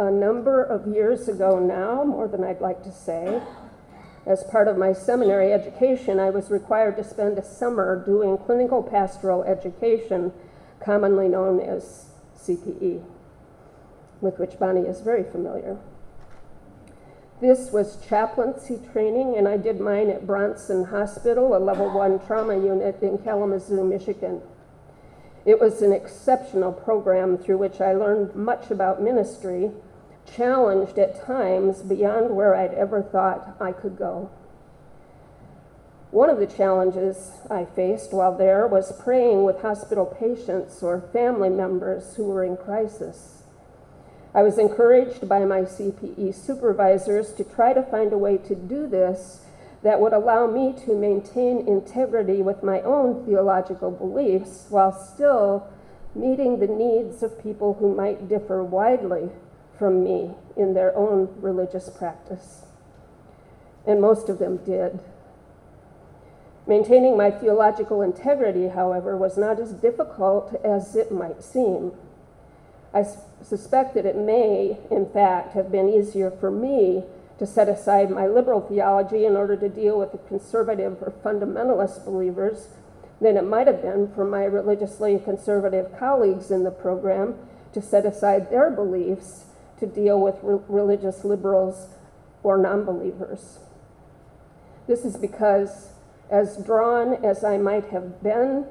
a number of years ago now, more than I'd like to say, as part of my seminary education, I was required to spend a summer doing clinical pastoral education, commonly known as CPE, with which Bonnie is very familiar. This was chaplaincy training, and I did mine at Bronson Hospital, a level one trauma unit in Kalamazoo, Michigan. It was an exceptional program through which I learned much about ministry, challenged at times beyond where I'd ever thought I could go. One of the challenges I faced while there was praying with hospital patients or family members who were in crisis. I was encouraged by my CPE supervisors to try to find a way to do this that would allow me to maintain integrity with my own theological beliefs while still meeting the needs of people who might differ widely from me in their own religious practice. And most of them did. Maintaining my theological integrity, however, was not as difficult as it might seem. I suspect that it may, in fact, have been easier for me to set aside my liberal theology in order to deal with the conservative or fundamentalist believers than it might have been for my religiously conservative colleagues in the program to set aside their beliefs to deal with re- religious liberals or non believers. This is because, as drawn as I might have been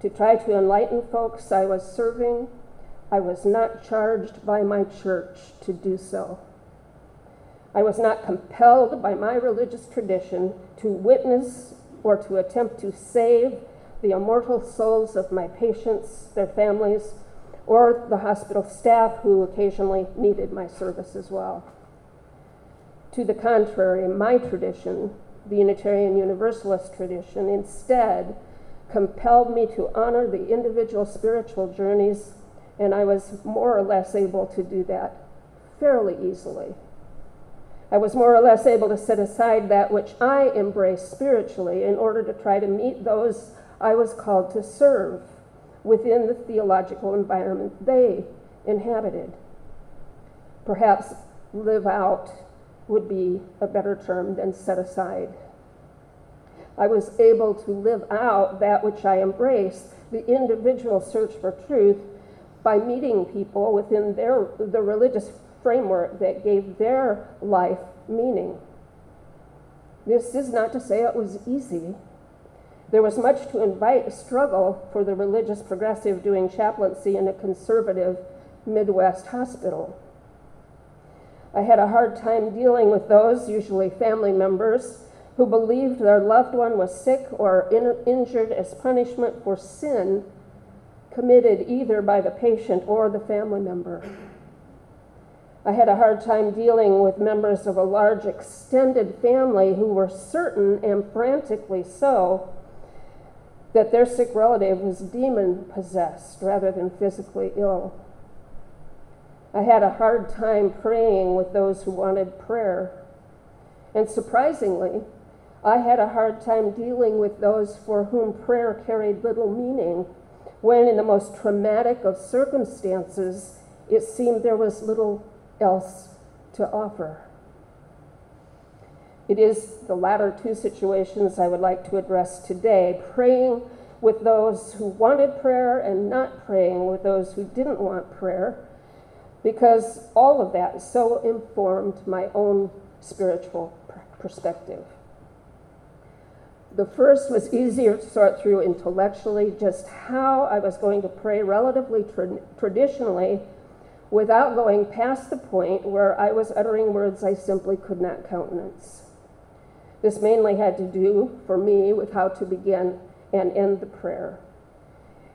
to try to enlighten folks I was serving, I was not charged by my church to do so. I was not compelled by my religious tradition to witness or to attempt to save the immortal souls of my patients, their families, or the hospital staff who occasionally needed my service as well. To the contrary, my tradition, the Unitarian Universalist tradition, instead compelled me to honor the individual spiritual journeys and I was more or less able to do that fairly easily. I was more or less able to set aside that which I embraced spiritually in order to try to meet those I was called to serve within the theological environment they inhabited. Perhaps live out would be a better term than set aside. I was able to live out that which I embraced, the individual search for truth by meeting people within their, the religious framework that gave their life meaning. This is not to say it was easy. There was much to invite struggle for the religious progressive doing chaplaincy in a conservative Midwest hospital. I had a hard time dealing with those, usually family members, who believed their loved one was sick or in- injured as punishment for sin committed either by the patient or the family member. I had a hard time dealing with members of a large extended family who were certain, and frantically so, that their sick relative was demon possessed rather than physically ill. I had a hard time praying with those who wanted prayer. And surprisingly, I had a hard time dealing with those for whom prayer carried little meaning when in the most traumatic of circumstances it seemed there was little else to offer. It is the latter two situations I would like to address today praying with those who wanted prayer and not praying with those who didn't want prayer, because all of that so informed my own spiritual perspective. The first was easier to sort through intellectually, just how I was going to pray relatively tra- traditionally without going past the point where I was uttering words I simply could not countenance. This mainly had to do, for me, with how to begin and end the prayer.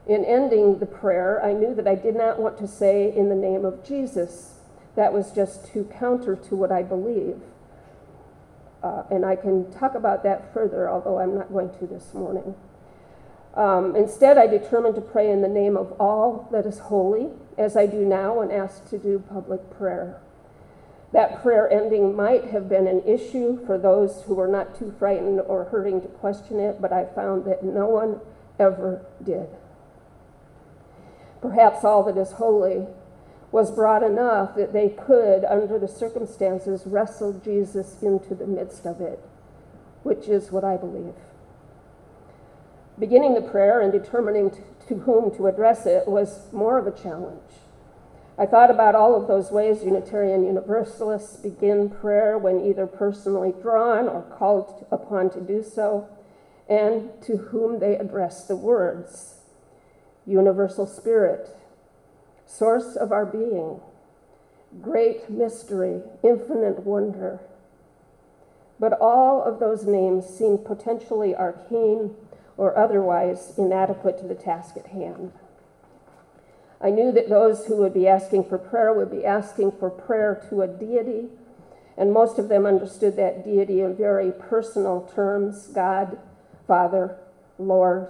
In ending the prayer, I knew that I did not want to say, in the name of Jesus. That was just too counter to what I believe. Uh, and I can talk about that further, although I'm not going to this morning. Um, instead, I determined to pray in the name of all that is holy, as I do now when asked to do public prayer. That prayer ending might have been an issue for those who were not too frightened or hurting to question it, but I found that no one ever did. Perhaps all that is holy was broad enough that they could, under the circumstances, wrestle Jesus into the midst of it, which is what I believe. Beginning the prayer and determining to whom to address it was more of a challenge. I thought about all of those ways Unitarian Universalists begin prayer when either personally drawn or called upon to do so, and to whom they address the words Universal Spirit, Source of our being, Great Mystery, Infinite Wonder. But all of those names seem potentially arcane or otherwise inadequate to the task at hand. I knew that those who would be asking for prayer would be asking for prayer to a deity, and most of them understood that deity in very personal terms God, Father, Lord.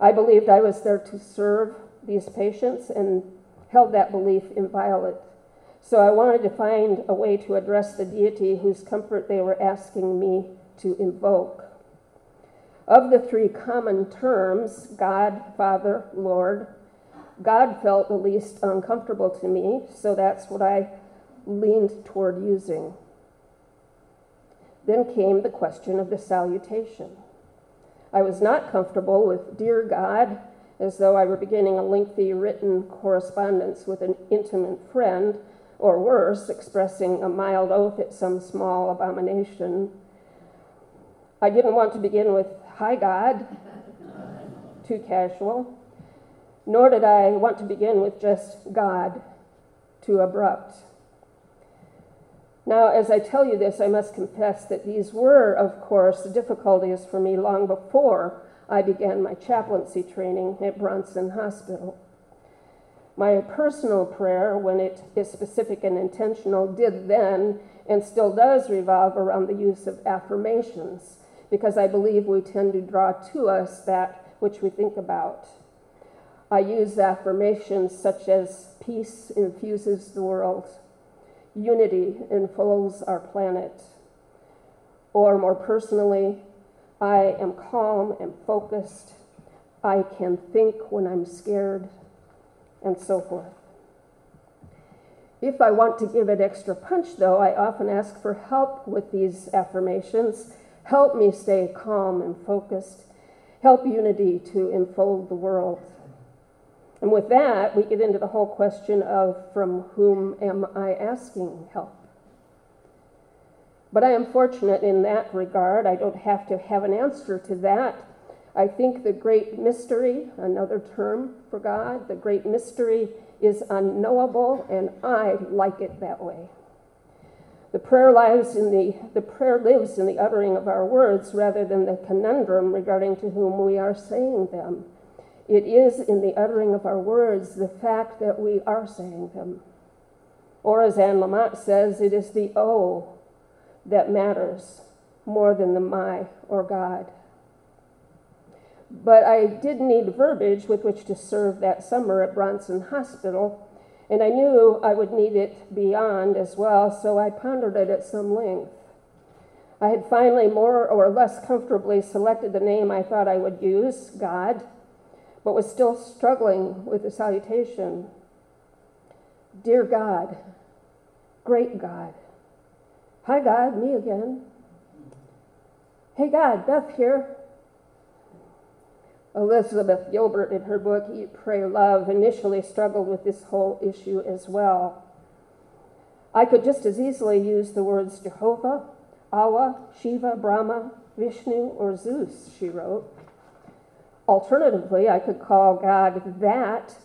I believed I was there to serve these patients and held that belief inviolate. So I wanted to find a way to address the deity whose comfort they were asking me to invoke. Of the three common terms, God, Father, Lord, God felt the least uncomfortable to me, so that's what I leaned toward using. Then came the question of the salutation. I was not comfortable with Dear God, as though I were beginning a lengthy written correspondence with an intimate friend, or worse, expressing a mild oath at some small abomination. I didn't want to begin with Hi God, too casual nor did I want to begin with just God, too abrupt. Now, as I tell you this, I must confess that these were, of course, difficulties for me long before I began my chaplaincy training at Bronson Hospital. My personal prayer, when it is specific and intentional, did then and still does revolve around the use of affirmations, because I believe we tend to draw to us that which we think about. I use affirmations such as peace infuses the world, unity enfolds our planet, or more personally, I am calm and focused, I can think when I'm scared, and so forth. If I want to give it extra punch, though, I often ask for help with these affirmations. Help me stay calm and focused. Help unity to enfold the world. And with that, we get into the whole question of from whom am I asking help? But I am fortunate in that regard. I don't have to have an answer to that. I think the great mystery, another term for God, the great mystery is unknowable, and I like it that way. The prayer lives in the, the prayer lives in the uttering of our words rather than the conundrum regarding to whom we are saying them. It is in the uttering of our words the fact that we are saying them. Or, as Anne Lamott says, it is the O that matters more than the my or God. But I did need verbiage with which to serve that summer at Bronson Hospital, and I knew I would need it beyond as well, so I pondered it at some length. I had finally more or less comfortably selected the name I thought I would use God but was still struggling with the salutation Dear God, great God. Hi, God, me again. Hey, God, Beth here. Elizabeth Gilbert, in her book Eat, Pray, Love, initially struggled with this whole issue as well. I could just as easily use the words Jehovah, Allah, Shiva, Brahma, Vishnu, or Zeus, she wrote. Alternatively, I could call God that,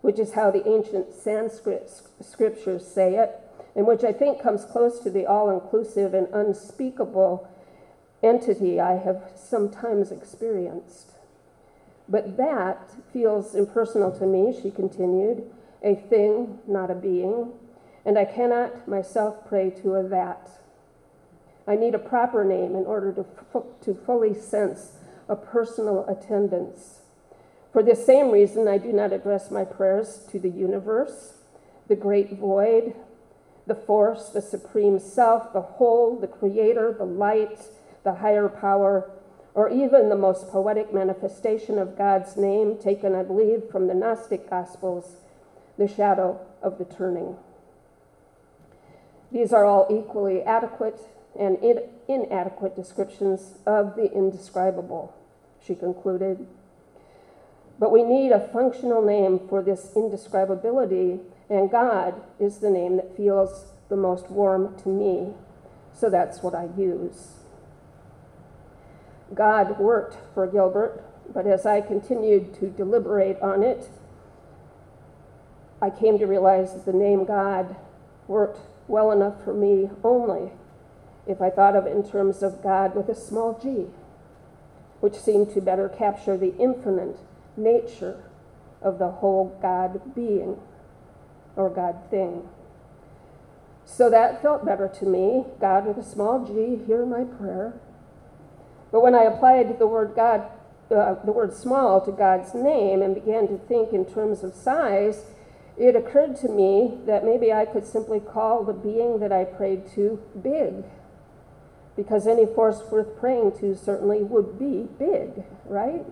which is how the ancient Sanskrit scriptures say it, and which I think comes close to the all inclusive and unspeakable entity I have sometimes experienced. But that feels impersonal to me, she continued, a thing, not a being, and I cannot myself pray to a that. I need a proper name in order to, to fully sense a personal attendance. For this same reason, I do not address my prayers to the universe, the great void, the force, the supreme self, the whole, the creator, the light, the higher power, or even the most poetic manifestation of God's name, taken, I believe, from the Gnostic Gospels, the shadow of the turning. These are all equally adequate and in- inadequate descriptions of the indescribable, she concluded. But we need a functional name for this indescribability, and God is the name that feels the most warm to me, so that's what I use. God worked for Gilbert, but as I continued to deliberate on it, I came to realize that the name God worked well enough for me only if I thought of it in terms of God with a small g, which seemed to better capture the infinite nature of the whole God being or God thing. So that felt better to me. God with a small g, hear my prayer. But when I applied the word God, uh, the word small to God's name and began to think in terms of size, it occurred to me that maybe I could simply call the being that I prayed to big. Because any force worth praying to certainly would be big, right?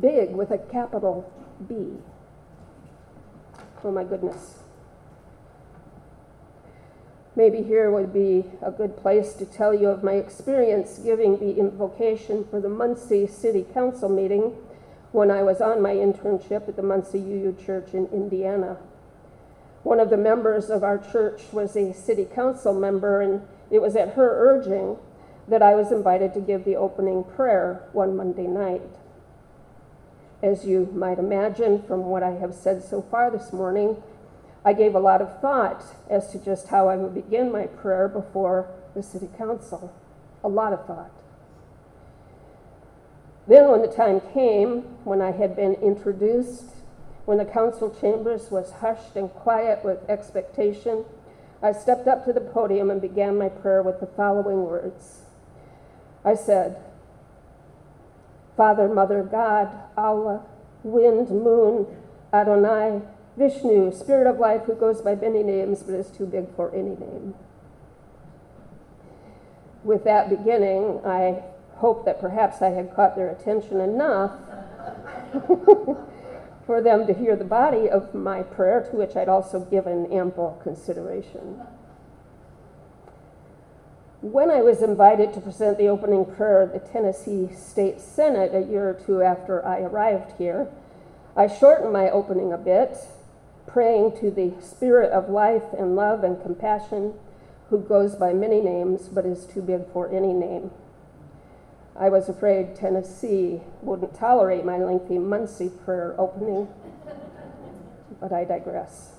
Big with a capital B. Oh my goodness. Maybe here would be a good place to tell you of my experience giving the invocation for the Muncie City Council meeting when I was on my internship at the Muncie UU Church in Indiana. One of the members of our church was a city council member, and it was at her urging that I was invited to give the opening prayer one Monday night. As you might imagine from what I have said so far this morning, I gave a lot of thought as to just how I would begin my prayer before the city council. A lot of thought. Then, when the time came, when I had been introduced, when the council chambers was hushed and quiet with expectation, I stepped up to the podium and began my prayer with the following words. I said, Father, Mother, God, Allah, wind, moon, Adonai, Vishnu, Spirit of life who goes by many names but is too big for any name. With that beginning, I hoped that perhaps I had caught their attention enough for them to hear the body of my prayer, to which I'd also given ample consideration. When I was invited to present the opening prayer at the Tennessee State Senate a year or two after I arrived here, I shortened my opening a bit, praying to the Spirit of life and love and compassion, who goes by many names but is too big for any name. I was afraid Tennessee wouldn't tolerate my lengthy Muncie prayer opening, but I digress.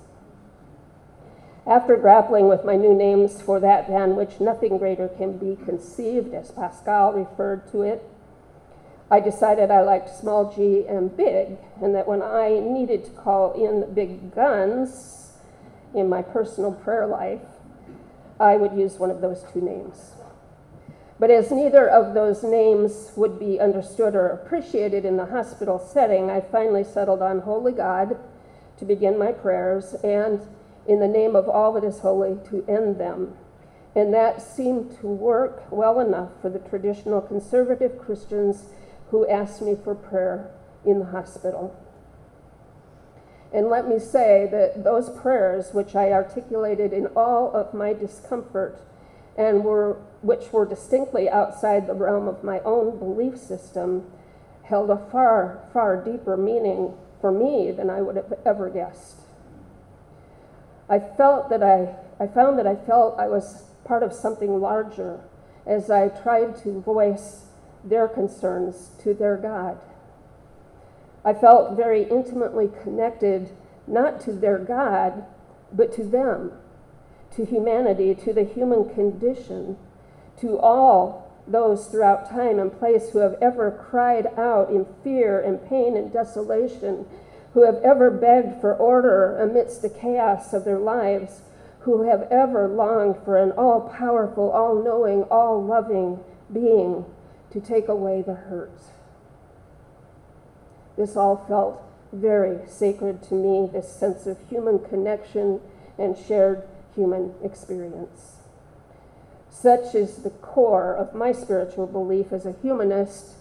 After grappling with my new names for that than which nothing greater can be conceived, as Pascal referred to it, I decided I liked small g and big, and that when I needed to call in the big guns in my personal prayer life, I would use one of those two names. But as neither of those names would be understood or appreciated in the hospital setting, I finally settled on Holy God to begin my prayers and in the name of all that is holy to end them. And that seemed to work well enough for the traditional conservative Christians who asked me for prayer in the hospital. And let me say that those prayers, which I articulated in all of my discomfort and were, which were distinctly outside the realm of my own belief system, held a far, far deeper meaning for me than I would have ever guessed. I felt that I, I found that I felt I was part of something larger as I tried to voice their concerns to their God. I felt very intimately connected not to their God, but to them, to humanity, to the human condition, to all those throughout time and place who have ever cried out in fear and pain and desolation who have ever begged for order amidst the chaos of their lives, who have ever longed for an all powerful, all knowing, all loving being to take away the hurt. This all felt very sacred to me, this sense of human connection and shared human experience. Such is the core of my spiritual belief as a humanist,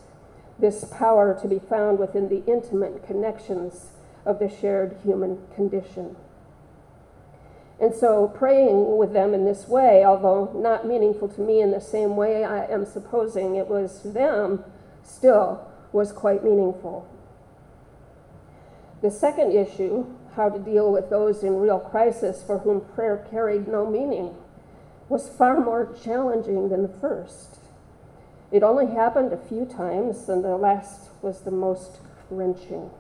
this power to be found within the intimate connections of the shared human condition. And so, praying with them in this way, although not meaningful to me in the same way I am supposing it was to them, still was quite meaningful. The second issue, how to deal with those in real crisis for whom prayer carried no meaning, was far more challenging than the first. It only happened a few times, and the last was the most wrenching.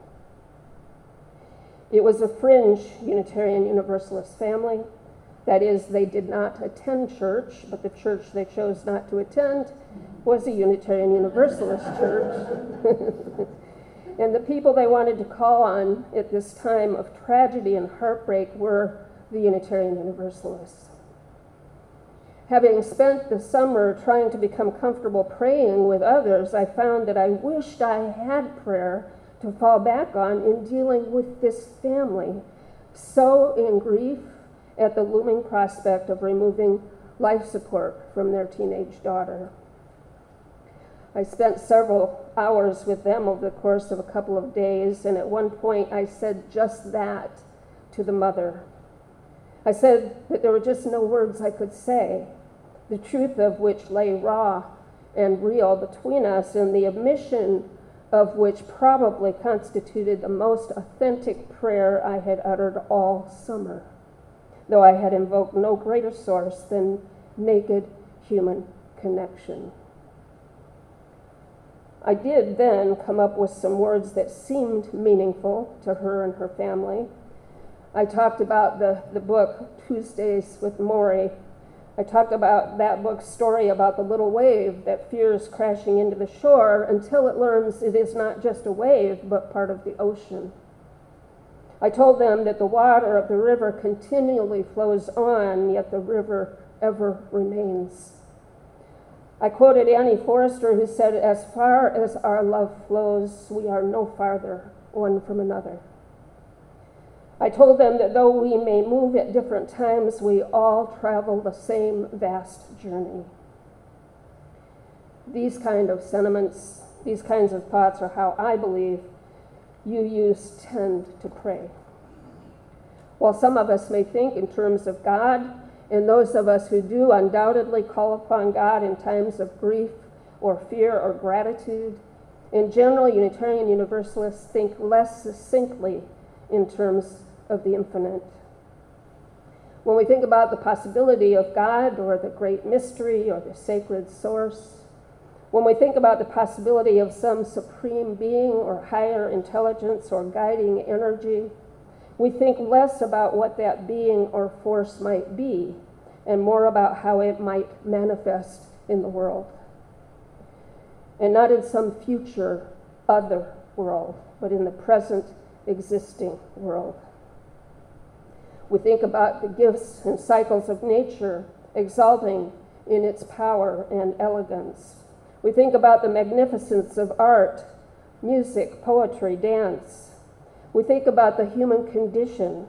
It was a fringe Unitarian Universalist family. That is, they did not attend church, but the church they chose not to attend was a Unitarian Universalist church. and the people they wanted to call on at this time of tragedy and heartbreak were the Unitarian Universalists. Having spent the summer trying to become comfortable praying with others, I found that I wished I had prayer to fall back on in dealing with this family, so in grief at the looming prospect of removing life support from their teenage daughter. I spent several hours with them over the course of a couple of days, and at one point I said just that to the mother. I said that there were just no words I could say, the truth of which lay raw and real between us, and the admission of which probably constituted the most authentic prayer I had uttered all summer, though I had invoked no greater source than naked human connection. I did then come up with some words that seemed meaningful to her and her family. I talked about the, the book Tuesdays with Morrie I talked about that book's story about the little wave that fears crashing into the shore until it learns it is not just a wave, but part of the ocean. I told them that the water of the river continually flows on, yet the river ever remains. I quoted Annie Forrester, who said, As far as our love flows, we are no farther one from another. I told them that though we may move at different times, we all travel the same vast journey. These kind of sentiments, these kinds of thoughts are how I believe UUs tend to pray. While some of us may think in terms of God, and those of us who do undoubtedly call upon God in times of grief or fear or gratitude, in general, Unitarian Universalists think less succinctly in terms of the infinite. When we think about the possibility of God or the great mystery or the sacred source, when we think about the possibility of some supreme being or higher intelligence or guiding energy, we think less about what that being or force might be and more about how it might manifest in the world. And not in some future other world, but in the present existing world. We think about the gifts and cycles of nature exalting in its power and elegance. We think about the magnificence of art, music, poetry, dance. We think about the human condition,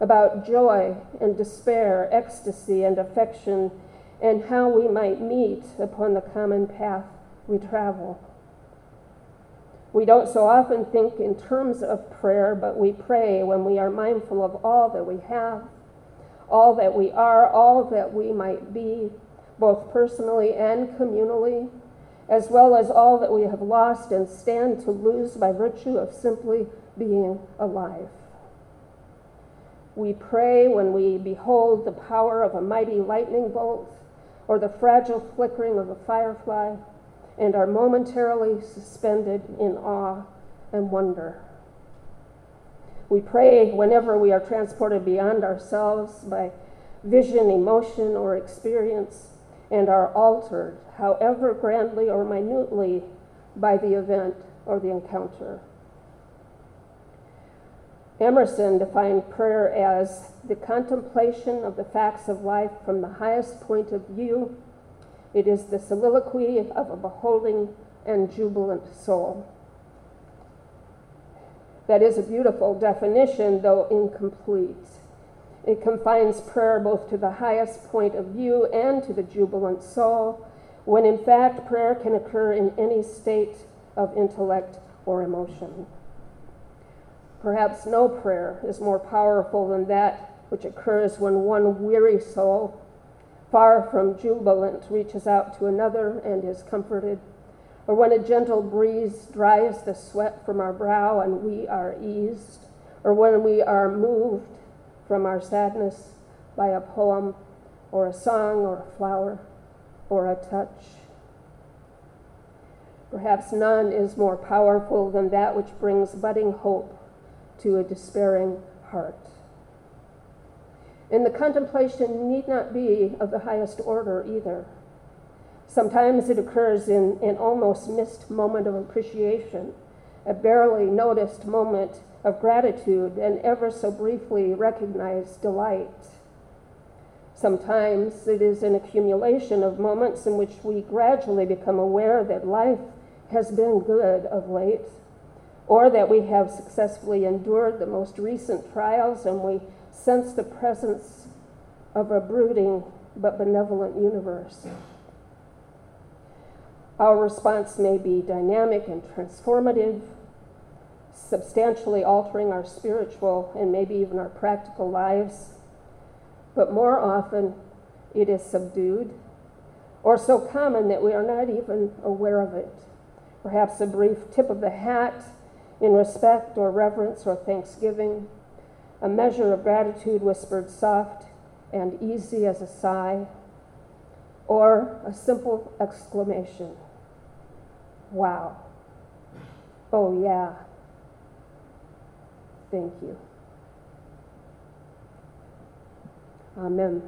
about joy and despair, ecstasy and affection, and how we might meet upon the common path we travel. We don't so often think in terms of prayer, but we pray when we are mindful of all that we have, all that we are, all that we might be, both personally and communally, as well as all that we have lost and stand to lose by virtue of simply being alive. We pray when we behold the power of a mighty lightning bolt or the fragile flickering of a firefly and are momentarily suspended in awe and wonder. We pray whenever we are transported beyond ourselves by vision, emotion, or experience, and are altered, however grandly or minutely, by the event or the encounter. Emerson defined prayer as the contemplation of the facts of life from the highest point of view it is the soliloquy of a beholding and jubilant soul. That is a beautiful definition, though incomplete. It confines prayer both to the highest point of view and to the jubilant soul, when in fact prayer can occur in any state of intellect or emotion. Perhaps no prayer is more powerful than that which occurs when one weary soul, far from jubilant, reaches out to another and is comforted, or when a gentle breeze dries the sweat from our brow and we are eased, or when we are moved from our sadness by a poem or a song or a flower or a touch. Perhaps none is more powerful than that which brings budding hope to a despairing heart. And the contemplation need not be of the highest order either. Sometimes it occurs in an almost missed moment of appreciation, a barely noticed moment of gratitude, and ever so briefly recognized delight. Sometimes it is an accumulation of moments in which we gradually become aware that life has been good of late, or that we have successfully endured the most recent trials and we sense the presence of a brooding but benevolent universe. Our response may be dynamic and transformative, substantially altering our spiritual and maybe even our practical lives, but more often it is subdued or so common that we are not even aware of it. Perhaps a brief tip of the hat in respect or reverence or thanksgiving, a measure of gratitude whispered soft and easy as a sigh, or a simple exclamation Wow. Oh, yeah. Thank you. Amen.